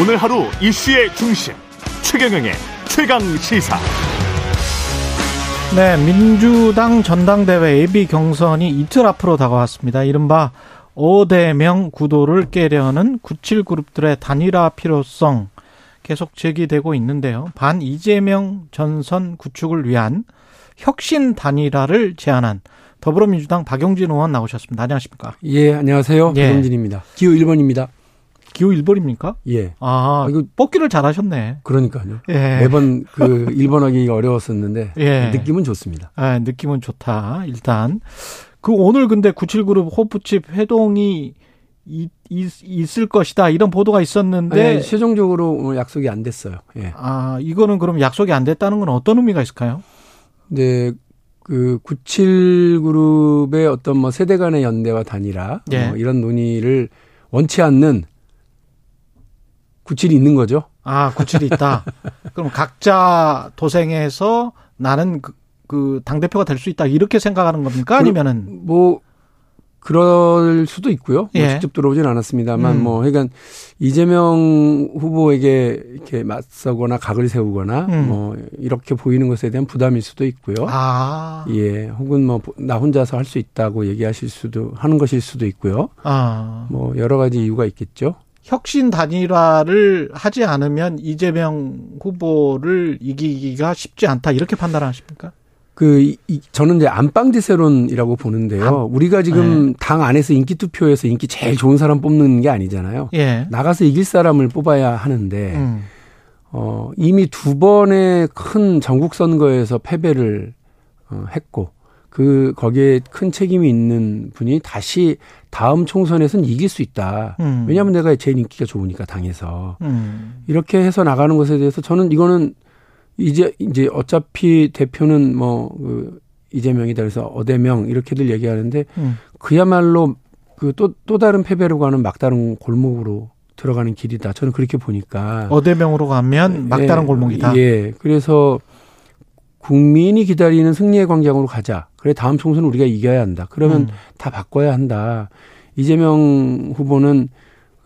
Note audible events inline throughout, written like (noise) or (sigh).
오늘 하루 이슈의 중심 최경영의 최강 시사. 네, 민주당 전당대회 예비 경선이 이틀 앞으로 다가왔습니다. 이른바 5대명 구도를 깨려는 97그룹들의 단일화 필요성 계속 제기되고 있는데요. 반 이재명 전선 구축을 위한 혁신 단일화를 제안한 더불어민주당 박용진 의원 나오셨습니다. 안녕하십니까? 예, 안녕하세요. 예. 박용진입니다. 기호 1번입니다. 기호 1번입니까? 예. 아, 이거 뽑기를 잘 하셨네. 그러니까요. 예. 매번 그 1번 하기가 어려웠었는데 예. 느낌은 좋습니다. 아, 느낌은 좋다. 일단 그 오늘 근데 97그룹 호프집 회동이 있, 있, 을 것이다 이런 보도가 있었는데 아니, 최종적으로 오늘 약속이 안 됐어요. 예. 아 이거는 그럼 약속이 안 됐다는 건 어떤 의미가 있을까요? 네, 그 97 그룹의 어떤 뭐 세대 간의 연대와 단일화 예. 뭐 이런 논의를 원치 않는 97이 있는 거죠. 아, 97이 있다. (laughs) 그럼 각자 도생해서 나는 그, 그 당대표가 될 수 있다. 이렇게 생각하는 겁니까? 아니면은. 뭐, 그럴 수도 있고요. 뭐 예. 직접 들어오진 않았습니다만 음. 뭐 그러니까 이재명 후보에게 이렇게 맞서거나 각을 세우거나 음. 뭐 이렇게 보이는 것에 대한 부담일 수도 있고요. 아. 예. 혹은 뭐 나 혼자서 할 수 있다고 얘기하실 수도 하는 것일 수도 있고요. 아. 뭐 여러 가지 이유가 있겠죠. 혁신 단일화를 하지 않으면 이재명 후보를 이기기가 쉽지 않다 이렇게 판단하십니까? 그 이, 저는 이제 안방지세론이라고 보는데요. 안, 우리가 지금 네. 당 안에서 인기 투표에서 인기 제일 좋은 사람 뽑는 게 아니잖아요. 예. 나가서 이길 사람을 뽑아야 하는데 음. 어 이미 두 번의 큰 전국 선거에서 패배를 어, 했고 그 거기에 큰 책임이 있는 분이 다시 다음 총선에서는 이길 수 있다. 음. 왜냐하면 내가 제일 인기가 좋으니까 당에서 음. 이렇게 해서 나가는 것에 대해서 저는 이거는 이제 이제 어차피 대표는 뭐 그 이재명이다 그래서 어대명 이렇게들 얘기하는데 음. 그야말로 그 또또 다른 패배로 가는 막다른 골목으로 들어가는 길이다. 저는 그렇게 보니까 어대명으로 가면 막다른 예, 골목이다. 예. 그래서 국민이 기다리는 승리의 광장으로 가자. 그래 다음 총선은 우리가 이겨야 한다. 그러면 음. 다 바꿔야 한다. 이재명 후보는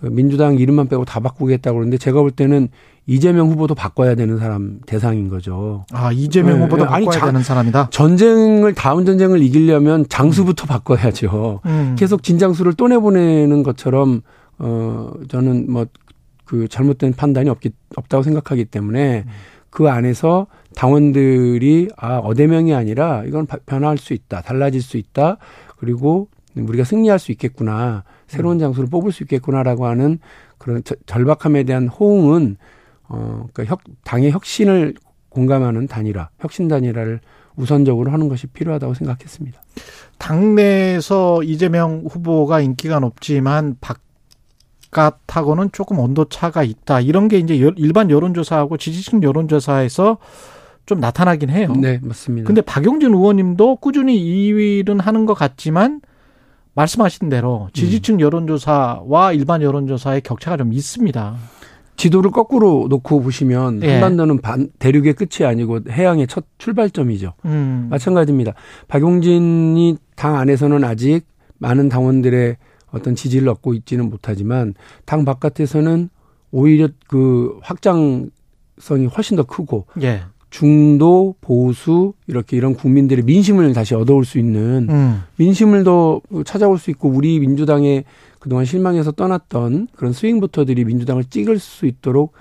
민주당 이름만 빼고 다 바꾸겠다고 그러는데 제가 볼 때는 이재명 후보도 바꿔야 되는 사람 대상인 거죠. 아 이재명 네. 후보도 바꿔야 자, 되는 사람이다. 전쟁을 다음 전쟁을 이기려면 장수부터 음. 바꿔야죠. 음. 계속 진장수를 또 내보내는 것처럼 어 저는 뭐 그 잘못된 판단이 없기 없다고 생각하기 때문에 음. 그 안에서 당원들이 아 어대명이 아니라 이건 변화할 수 있다, 달라질 수 있다. 그리고 우리가 승리할 수 있겠구나. 새로운 음. 장소를 뽑을 수 있겠구나라고 하는 그런 절박함에 대한 호응은 어, 그러니까 혁, 당의 혁신을 공감하는 단일화, 혁신 단일화를 우선적으로 하는 것이 필요하다고 생각했습니다. 당내에서 이재명 후보가 인기가 높지만 바깥하고는 조금 온도 차가 있다. 이런 게 이제 일반 여론조사하고 지지층 여론조사에서 좀 나타나긴 해요. 네, 맞습니다. 근데 박용진 의원님도 꾸준히 2위는 하는 것 같지만 말씀하신 대로 지지층 여론조사와 일반 여론조사의 격차가 좀 있습니다. 지도를 거꾸로 놓고 보시면 예. 한반도는 반, 대륙의 끝이 아니고 해양의 첫 출발점이죠. 음. 마찬가지입니다. 박용진이 당 안에서는 아직 많은 당원들의 어떤 지지를 얻고 있지는 못하지만 당 바깥에서는 오히려 그 확장성이 훨씬 더 크고 예. 중도 보수 이렇게 이런 국민들의 민심을 다시 얻어올 수 있는 음. 민심을 더 찾아올 수 있고 우리 민주당의 그동안 실망해서 떠났던 그런 스윙부터들이 민주당을 찍을 수 있도록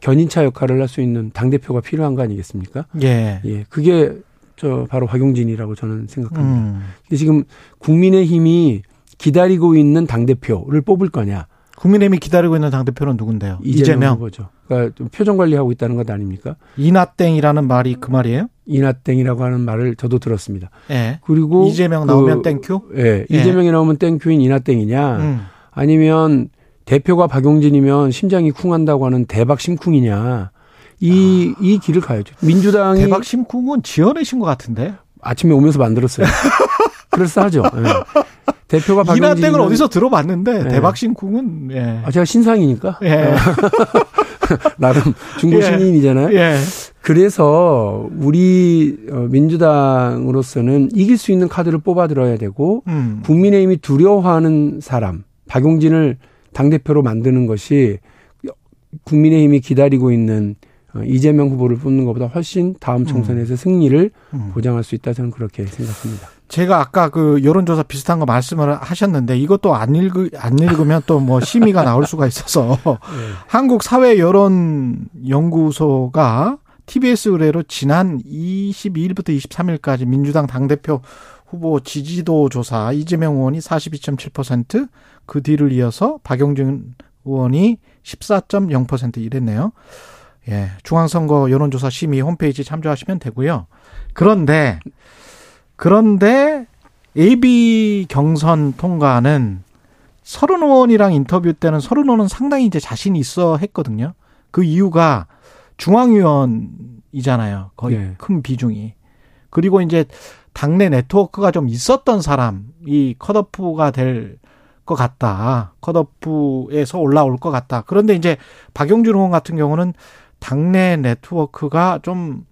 견인차 역할을 할 수 있는 당 대표가 필요한 거 아니겠습니까? 예. 예. 그게 저 바로 박용진이라고 저는 생각합니다. 음. 근데 지금 국민의 힘이 기다리고 있는 당 대표를 뽑을 거냐? 국민의힘이 기다리고 있는 당대표는 누군데요? 이재명, 이재명. 후보죠. 그러니까 좀 표정 관리하고 있다는 것 아닙니까? 이나땡이라는 말이 그 말이에요? 이나땡이라고 하는 말을 저도 들었습니다. 예. 그리고 이재명 나오면 그, thank you? 예. 예. 이재명이 나오면 thank you인 이나땡이냐? 음. 아니면 대표가 박용진이면 심장이 쿵한다고 하는 대박 심쿵이냐? 이, 아. 이 길을 가야죠. 민주당이. 대박 심쿵은 지어내신 것 같은데? 아침에 오면서 만들었어요. (laughs) 그럴싸하죠. 네. 대표가 박용진 이나땡을 어디서 들어봤는데 네. 대박신쿵은 예. 아 제가 신상이니까 예. (laughs) 나름 중고 예. 신인이잖아요. 예. 그래서 우리 어, 민주당으로서는 이길 수 있는 카드를 뽑아 들어야 되고 음. 국민의힘이 두려워하는 사람 박용진을 당 대표로 만드는 것이 국민의힘이 기다리고 있는 어, 이재명 후보를 뽑는 것보다 훨씬 다음 음. 총선에서 음. 승리를 음. 보장할 수 있다 저는 그렇게 생각합니다. 제가 아까 그 여론조사 비슷한 거 말씀을 하셨는데 이것도 안 읽으 안 읽으면 또 뭐 심의가 나올 수가 있어서 (laughs) 네. 한국 사회 여론 연구소가 TBS 의뢰로 지난 22일부터 23일까지 민주당 당대표 후보 지지도 조사 이재명 의원이 42.7%그 뒤를 이어서 박용진 의원이 14.0% 이랬네요. 예, 중앙선거 여론조사 심의 홈페이지 참조하시면 되고요. 그런데 그런데 AB 경선 통과는 서른 의원이랑 인터뷰 때는 서른 의원은 상당히 이제 자신이 있어 했거든요. 그 이유가 중앙위원이잖아요. 거의 네. 큰 비중이. 그리고 이제 당내 네트워크가 좀 있었던 사람이 컷오프가 될 것 같다. 컷오프에서 올라올 것 같다. 그런데 이제 박용준 의원 같은 경우는 당내 네트워크가 좀,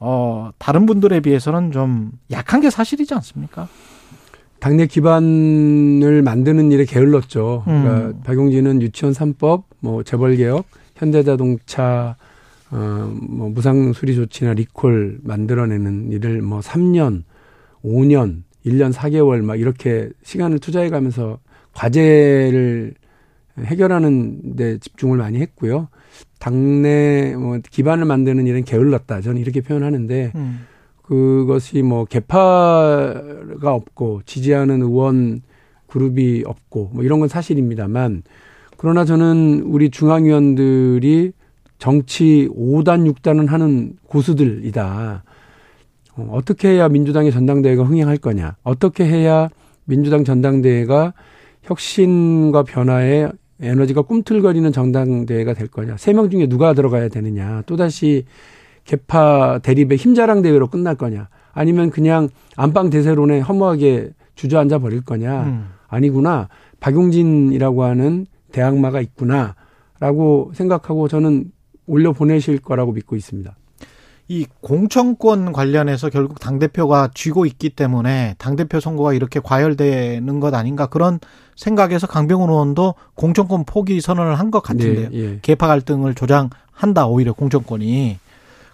어, 다른 분들에 비해서는 좀 약한 게 사실이지 않습니까? 당내 기반을 만드는 일에 게을렀죠. 그러니까 음. 박용진은 유치원 3법, 뭐 재벌 개혁, 현대자동차 어, 뭐 무상 수리 조치나 리콜 만들어내는 일을 뭐 3년, 5년, 1년 4개월 막 이렇게 시간을 투자해 가면서 과제를 해결하는 데 집중을 많이 했고요. 당내 뭐 기반을 만드는 일은 게을렀다. 저는 이렇게 표현하는데 음. 그것이 뭐 개파가 없고 지지하는 의원 그룹이 없고 뭐 이런 건 사실입니다만 그러나 저는 우리 중앙위원들이 정치 5단, 6단은 하는 고수들이다. 어, 어떻게 해야 민주당의 전당대회가 흥행할 거냐? 어떻게 해야 민주당 전당대회가 혁신과 변화에 에너지가 꿈틀거리는 전당대회가 될 거냐? 세 명 중에 누가 들어가야 되느냐? 또다시 개파 대립의 힘자랑 대회로 끝날 거냐? 아니면 그냥 안방 대세론에 허무하게 주저앉아 버릴 거냐? 음. 아니구나. 박용진이라고 하는 대항마가 있구나 라고 생각하고 저는 올려 보내실 거라고 믿고 있습니다. 이 공천권 관련해서 결국 당대표가 쥐고 있기 때문에 당대표 선거가 이렇게 과열되는 것 아닌가 그런 생각에서 강병훈 의원도 공천권 포기 선언을 한 것 같은데요. 네, 예. 개파 갈등을 조장한다 오히려 공천권이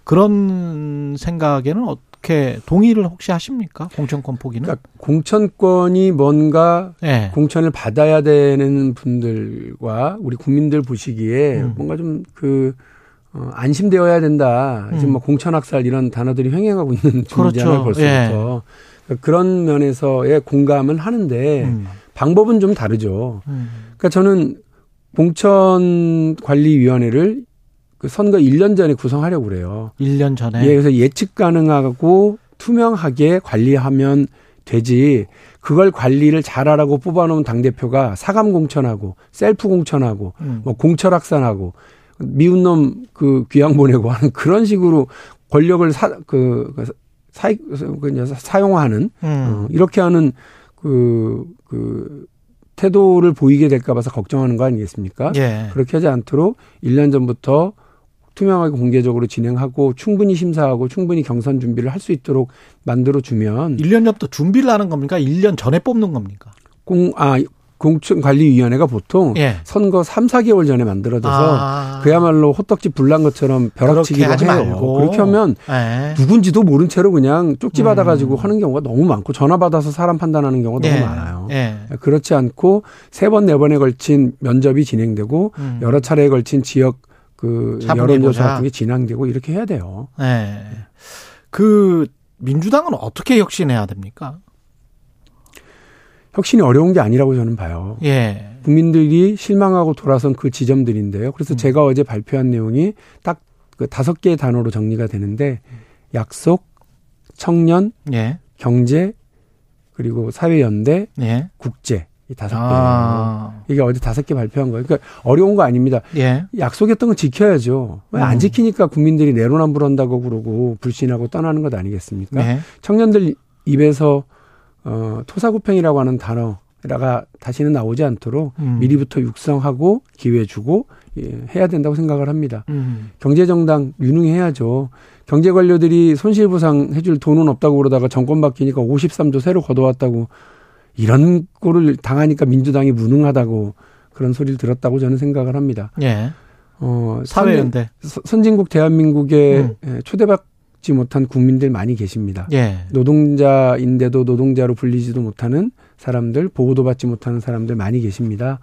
그런 생각에는 어떻게 동의를 혹시 하십니까? 공천권 포기는? 그러니까 공천권이 뭔가 네. 공천을 받아야 되는 분들과 우리 국민들 보시기에 음. 뭔가 좀그 어, 안심되어야 된다. 지금 뭐 음. 공천학살 이런 단어들이 횡행하고 있는 중이잖아요. 그렇죠. 벌써부터. 예. 그러니까 그런 면에서의 공감은 하는데 음. 방법은 좀 다르죠. 음. 그러니까 저는 공천관리위원회를 그 선거 1년 전에 구성하려고 그래요. 1년 전에? 예, 그래서 예측 가능하고 투명하게 관리하면 되지. 그걸 관리를 잘하라고 뽑아놓은 당대표가 사감 공천하고 셀프 공천하고 음. 뭐 공천학산하고 미운 놈 그 귀양 보내고 하는 그런 식으로 권력을 사, 그, 그 사, 그 사용하는, 음. 어, 이렇게 하는 그, 그, 태도를 보이게 될까 봐서 걱정하는 거 아니겠습니까? 예. 그렇게 하지 않도록 1년 전부터 투명하게 공개적으로 진행하고 충분히 심사하고 충분히 경선 준비를 할 수 있도록 만들어 주면 1년 전부터 준비를 하는 겁니까? 1년 전에 뽑는 겁니까? 공, 아, 공천관리위원회가 보통 예. 선거 3, 4개월 전에 만들어져서 아. 그야말로 호떡집 불난 것처럼 벼락치기로 해요. 말고. 그렇게 하면 예. 누군지도 모른 채로 그냥 쪽지 음. 받아가지고 하는 경우가 너무 많고 전화 받아서 사람 판단하는 경우가 예. 너무 많아요. 예. 그렇지 않고 세 번, 네 번에 걸친 면접이 진행되고 음. 여러 차례에 걸친 지역 그 여론조사 같은 게 진행되고 이렇게 해야 돼요. 예. 그 민주당은 어떻게 혁신해야 됩니까? 혁신이 어려운 게 아니라고 저는 봐요. 예. 국민들이 실망하고 돌아선 그 지점들인데요. 그래서 음. 제가 어제 발표한 내용이 딱 그 다섯 개의 단어로 정리가 되는데 약속, 청년, 예. 경제, 그리고 사회연대, 예. 국제 이 다섯 개. 아. 이게 어제 다섯 개 발표한 거예요. 그러니까 어려운 거 아닙니다. 예. 약속했던 건 지켜야죠. 왜안 음. 지키니까 국민들이 내로남불한다고 그러고 불신하고 떠나는 것 아니겠습니까? 예. 청년들 입에서 어, 토사구팽이라고 하는 단어가 다시는 나오지 않도록 음. 미리부터 육성하고 기회 주고 예, 해야 된다고 생각을 합니다. 음. 경제정당 유능해야죠. 경제 관료들이 손실보상 해줄 돈은 없다고 그러다가 정권 바뀌니까 53조 새로 걷어왔다고 이런 꼴을 당하니까 민주당이 무능하다고 그런 소리를 들었다고 저는 생각을 합니다. 예. 어, 사회연대 선진국 대한민국에 음. 초대 받지 못한 국민들 많이 계십니다. 예. 노동자인데도 노동자로 불리지도 못하는 사람들, 보호도 받지 못하는 사람들 많이 계십니다.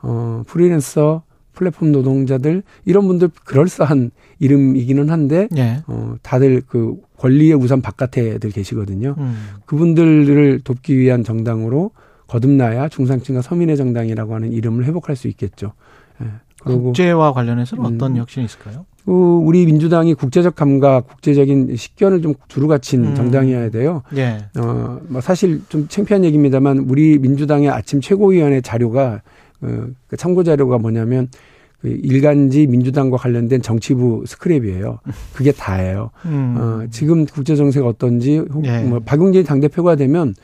어, 프리랜서, 플랫폼 노동자들 이런 분들 그럴싸한 이름이기는 한데 예. 어, 다들 그 권리의 우산 바깥에들 계시거든요. 음. 그분들을 돕기 위한 정당으로 거듭나야 중상층과 서민의 정당이라고 하는 이름을 회복할 수 있겠죠. 예. 그리고 국제와 관련해서는 어떤 음, 혁신이 있을까요? 그 우리 민주당이 국제적 감각, 국제적인 식견을 좀 두루 갖춘 음. 정당이어야 돼요. 예. 어, 뭐 사실 좀 창피한 얘기입니다만 우리 민주당의 아침 최고위원회 자료가 그, 그 참고 자료가 뭐냐면 그 일간지 민주당과 관련된 정치부 스크랩이에요. 그게 다예요. 음. 어, 지금 국제 정세가 어떤지 예. 뭐 박용진 당 대표가 되면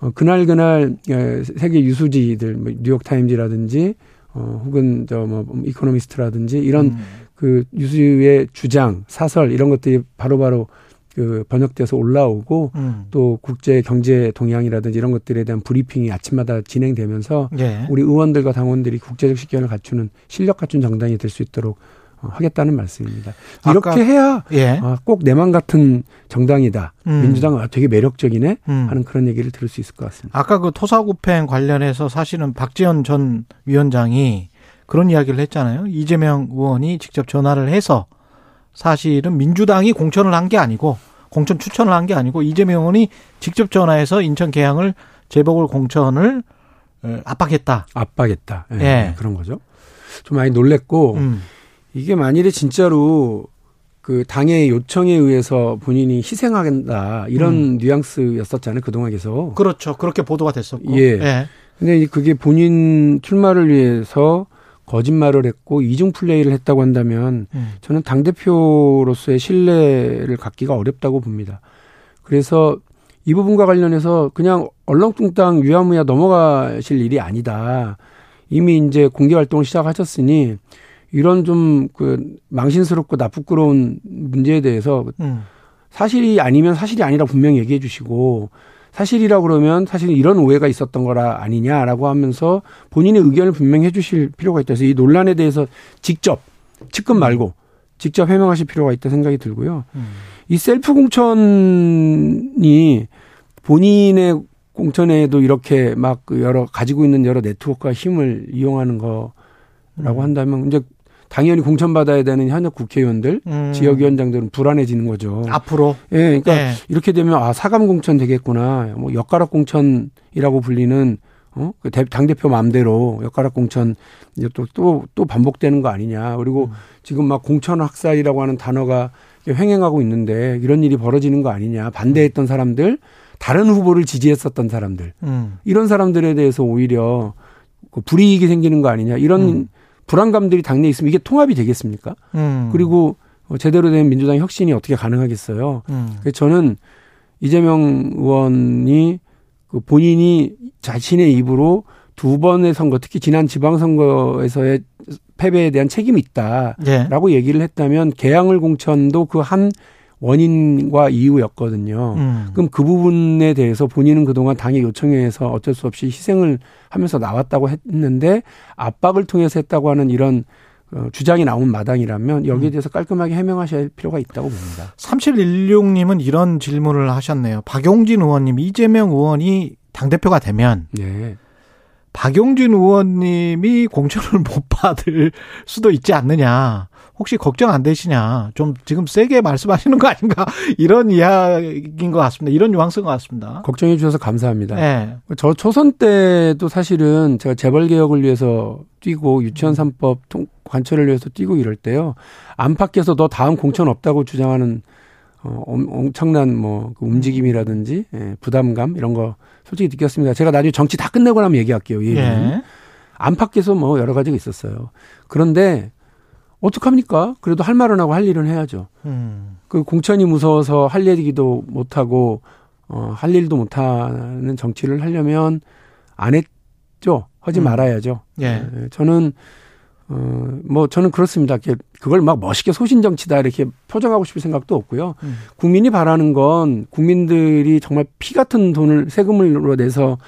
어, 그날 그날 예, 세계 유수지들 뭐 뉴욕 타임즈라든지 어, 혹은 저 뭐 이코노미스트라든지 이런 음. 그 유수의 주장, 사설 이런 것들이 바로바로 바로 그 번역돼서 올라오고 음. 또 국제 경제 동향이라든지 이런 것들에 대한 브리핑이 아침마다 진행되면서 예. 우리 의원들과 당원들이 국제적 식견을 갖추는 실력 갖춘 정당이 될 수 있도록 어, 하겠다는 말씀입니다. 이렇게 해야 예. 아, 꼭 내 맘 같은 정당이다. 음. 민주당은 되게 매력적이네 음. 하는 그런 얘기를 들을 수 있을 것 같습니다. 아까 그 토사구팽 관련해서 사실은 박지원 전 위원장이 그런 이야기를 했잖아요. 이재명 의원이 직접 전화를 해서 사실은 민주당이 공천을 한 게 아니고 공천 추천을 한 게 아니고 이재명 의원이 직접 전화해서 인천 계양을 재보궐 공천을 어, 압박했다. 압박했다. 예. 네. 그런 거죠. 좀 많이 놀랬고 음. 이게 만일에 진짜로 그 당의 요청에 의해서 본인이 희생하겠다 이런 음. 뉘앙스였었잖아요 그동안 계속. 그렇죠. 그렇게 보도가 됐었고. 예. 예. 근데 그게 본인 출마를 위해서 거짓말을 했고 이중 플레이를 했다고 한다면 음. 저는 당 대표로서의 신뢰를 갖기가 어렵다고 봅니다. 그래서 이 부분과 관련해서 그냥 얼렁뚱땅 유야무야 넘어가실 일이 아니다. 이미 이제 공개 활동을 시작하셨으니 이런 좀 그 망신스럽고 나쁘끄러운 문제에 대해서 음. 사실이 아니면 사실이 아니라 분명히 얘기해 주시고 사실이라 그러면 사실 이런 오해가 있었던 거라 아니냐라고 하면서 본인의 의견을 분명히 해 주실 필요가 있다. 그래서 이 논란에 대해서 직접 측근 말고 직접 해명하실 필요가 있다 생각이 들고요. 음. 이 셀프 공천이 본인의 공천에도 이렇게 막 여러 가지고 있는 여러 네트워크와 힘을 이용하는 거라고 음. 한다면 이제 당연히 공천받아야 되는 현역 국회의원들, 음. 지역위원장들은 불안해지는 거죠. 앞으로. 예, 그러니까 네. 이렇게 되면 아 사감 공천 되겠구나. 뭐 엿가락 공천이라고 불리는 어? 그 당대표 마음대로 엿가락 공천 또, 또, 또 반복되는 거 아니냐. 그리고 음. 지금 막 공천 학살이라고 하는 단어가 횡행하고 있는데 이런 일이 벌어지는 거 아니냐. 반대했던 사람들, 다른 후보를 지지했었던 사람들. 음. 이런 사람들에 대해서 오히려 그 불이익이 생기는 거 아니냐. 이런 음. 불안감들이 당내에 있으면 이게 통합이 되겠습니까? 음. 그리고 제대로 된 민주당 혁신이 어떻게 가능하겠어요? 음. 그래서 저는 이재명 의원이 그 본인이 자신의 입으로 두 번의 선거, 특히 지난 지방선거에서의 패배에 대한 책임이 있다라고 예. 얘기를 했다면 개항을 공천도 그 한 원인과 이유였거든요. 음. 그럼 그 부분에 대해서 본인은 그동안 당의 요청에 의해서 어쩔 수 없이 희생을 하면서 나왔다고 했는데 압박을 통해서 했다고 하는 이런 어, 주장이 나온 마당이라면 여기에 음. 대해서 깔끔하게 해명하셔야 할 필요가 있다고 봅니다. 3716님은 이런 질문을 하셨네요. 박용진 의원님, 이재명 의원이 당대표가 되면 네. 박용진 의원님이 공천을 못 받을 수도 있지 않느냐. 혹시 걱정 안 되시냐. 좀 지금 세게 말씀하시는 거 아닌가. (laughs) 이런 이야기인 것 같습니다. 이런 뉘앙스인 것 같습니다. 걱정해 주셔서 감사합니다. 네. 저 초선 때도 사실은 제가 재벌 개혁을 위해서 뛰고 유치원 3법 관철을 위해서 뛰고 이럴 때요. 안팎에서 너 다음 공천 없다고 주장하는 어, 엄청난 뭐그 움직임이라든지 예, 부담감 이런 거 솔직히 느꼈습니다. 제가 나중에 정치 다 끝내고 나면 얘기할게요. 예. 예. 안팎에서 뭐 여러 가지가 있었어요. 그런데 어떡합니까? 그래도 할 말은 하고 할 일은 해야죠. 음. 그 공천이 무서워서 할 얘기도 못하고, 어, 할 일도 못하는 정치를 하려면 안 했죠. 하지 음. 말아야죠. 예. 네, 저는, 어, 뭐, 저는 그렇습니다. 그걸 막 멋있게 소신정치다 이렇게 포장하고 싶을 생각도 없고요. 음. 국민이 바라는 건 국민들이 정말 피 같은 돈을 세금으로 내서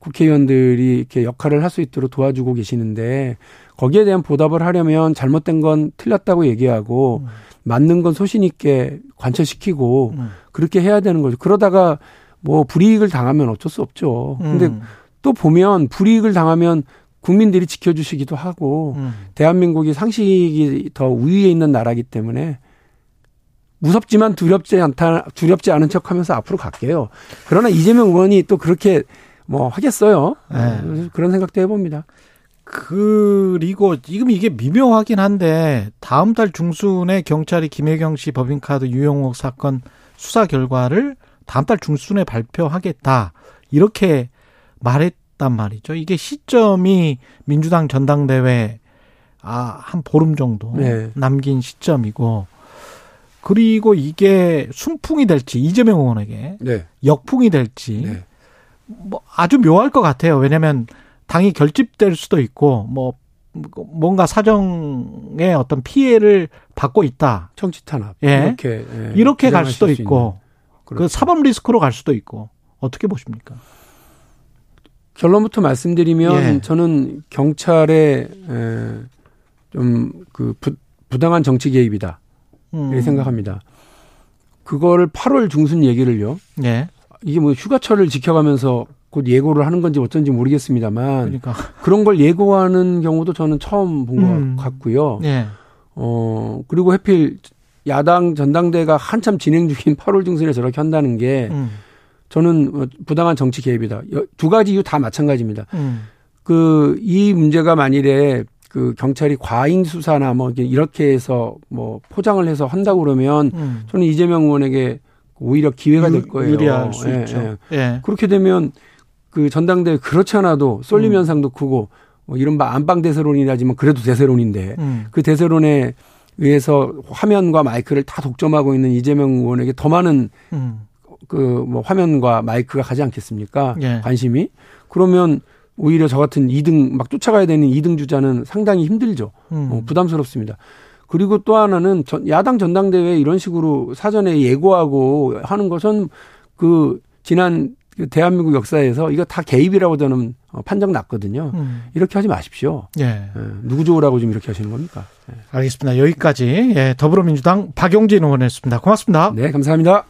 국회의원들이 이렇게 역할을 할 수 있도록 도와주고 계시는데 거기에 대한 보답을 하려면 잘못된 건 틀렸다고 얘기하고 음. 맞는 건 소신 있게 관철시키고 음. 그렇게 해야 되는 거죠. 그러다가 뭐 불이익을 당하면 어쩔 수 없죠. 근데 음. 또 보면 불이익을 당하면 국민들이 지켜주시기도 하고 음. 대한민국이 상식이 더 우위에 있는 나라기 때문에 무섭지만 두렵지 않다 두렵지 않은 척하면서 앞으로 갈게요. 그러나 이재명 의원이 또 그렇게 뭐 하겠어요. 네. 그런 생각도 해봅니다. 그리고 지금 이게 미묘하긴 한데 다음 달 중순에 경찰이 김혜경 씨 법인카드 유용옥 사건 수사 결과를 다음 달 중순에 발표하겠다 이렇게 말했단 말이죠. 이게 시점이 민주당 전당대회 아한 보름 정도 네. 남긴 시점이고 그리고 이게 순풍이 될지 이재명 의원에게 네. 역풍이 될지 네. 뭐 아주 묘할 것 같아요. 왜냐하면 당이 결집될 수도 있고 뭐 뭔가 사정에 어떤 피해를 받고 있다. 정치 탄압. 예. 이렇게 예. 이렇게 갈 수도 있고 그 그렇죠. 사법 리스크로 갈 수도 있고 어떻게 보십니까? 결론부터 말씀드리면 예. 저는 경찰의 좀그 부당한 정치 개입이다. 음. 이렇게 생각합니다. 그거를 8월 중순 얘기를요. 예. 이게 뭐 휴가철을 지켜가면서 곧 예고를 하는 건지 어쩐지 모르겠습니다만 그러니까. 그런 걸 예고하는 경우도 저는 처음 본것 음. 같고요. 예. 어 그리고 해필 야당 전당대가 한참 진행 중인 8월 중순에 저렇게 한다는 게 음. 저는 뭐 부당한 정치 개입이다. 두 가지 이유 다 마찬가지입니다. 음. 그이 문제가 만일에 그 경찰이 과잉 수사나 뭐 이렇게 해서 뭐 포장을 해서 한다고 그러면 음. 저는 이재명 의원에게 오히려 기회가 될 거예요. 유리할 수 예, 있죠. 예. 예. 그렇게 되면 그 전당대회 그렇지 않아도 쏠림 음. 현상도 크고 뭐 이른바 안방 대세론이라지만 그래도 대세론인데 음. 그 대세론에 의해서 화면과 마이크를 다 독점하고 있는 이재명 의원에게 더 많은 음. 그뭐 화면과 마이크가 가지 않겠습니까? 예. 관심이 그러면 오히려 저 같은 2등 막 쫓아가야 되는 2등 주자는 상당히 힘들죠. 음. 어, 부담스럽습니다. 그리고 또 하나는 전, 야당 전당대회 이런 식으로 사전에 예고하고 하는 것은 그 지난 그 대한민국 역사에서 이거 다 개입이라고 저는 어, 판정 났거든요. 음. 이렇게 하지 마십시오. 예. 예. 누구 좋으라고 지금 이렇게 하시는 겁니까? 예. 알겠습니다. 여기까지 예, 더불어민주당 박용진 의원이었습니다. 고맙습니다. 네, 감사합니다.